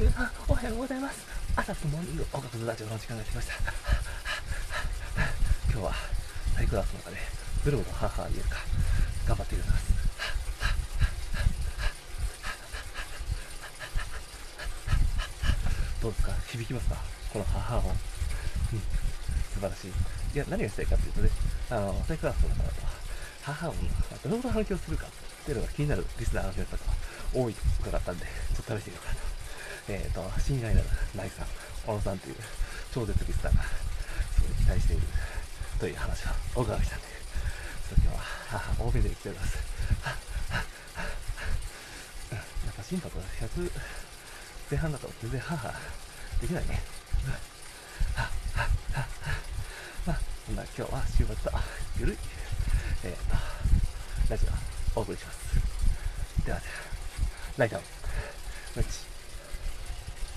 皆さん、おはようございます。朝とモーニング、音楽のラジオの時間が来ました。今日は、サイクラスの中で、ブルーの母に言えるか、頑張っています。どうですか？響きますか？この母音。うん、素晴らしい。いや、何がしたいかっていうとね、あの、サイクラスの中だと、母音がどれほど反響するかっていうのが気になるリスナーの皆さんが多いと伺ったんで、ちょっと試してみようかなと。えっ、ー、と、信頼なるナイさん、小野さんという超絶リスナーが期待しているという話をお伺いしたんで、ちょっと今日は母多めで来ております。やっぱ心拍が100前半だと全然母できないね。まあ、そんな今日は週末とゆるい、えっ、ー、と、ラジオをお送りします。ではでは、ライト、ムチ。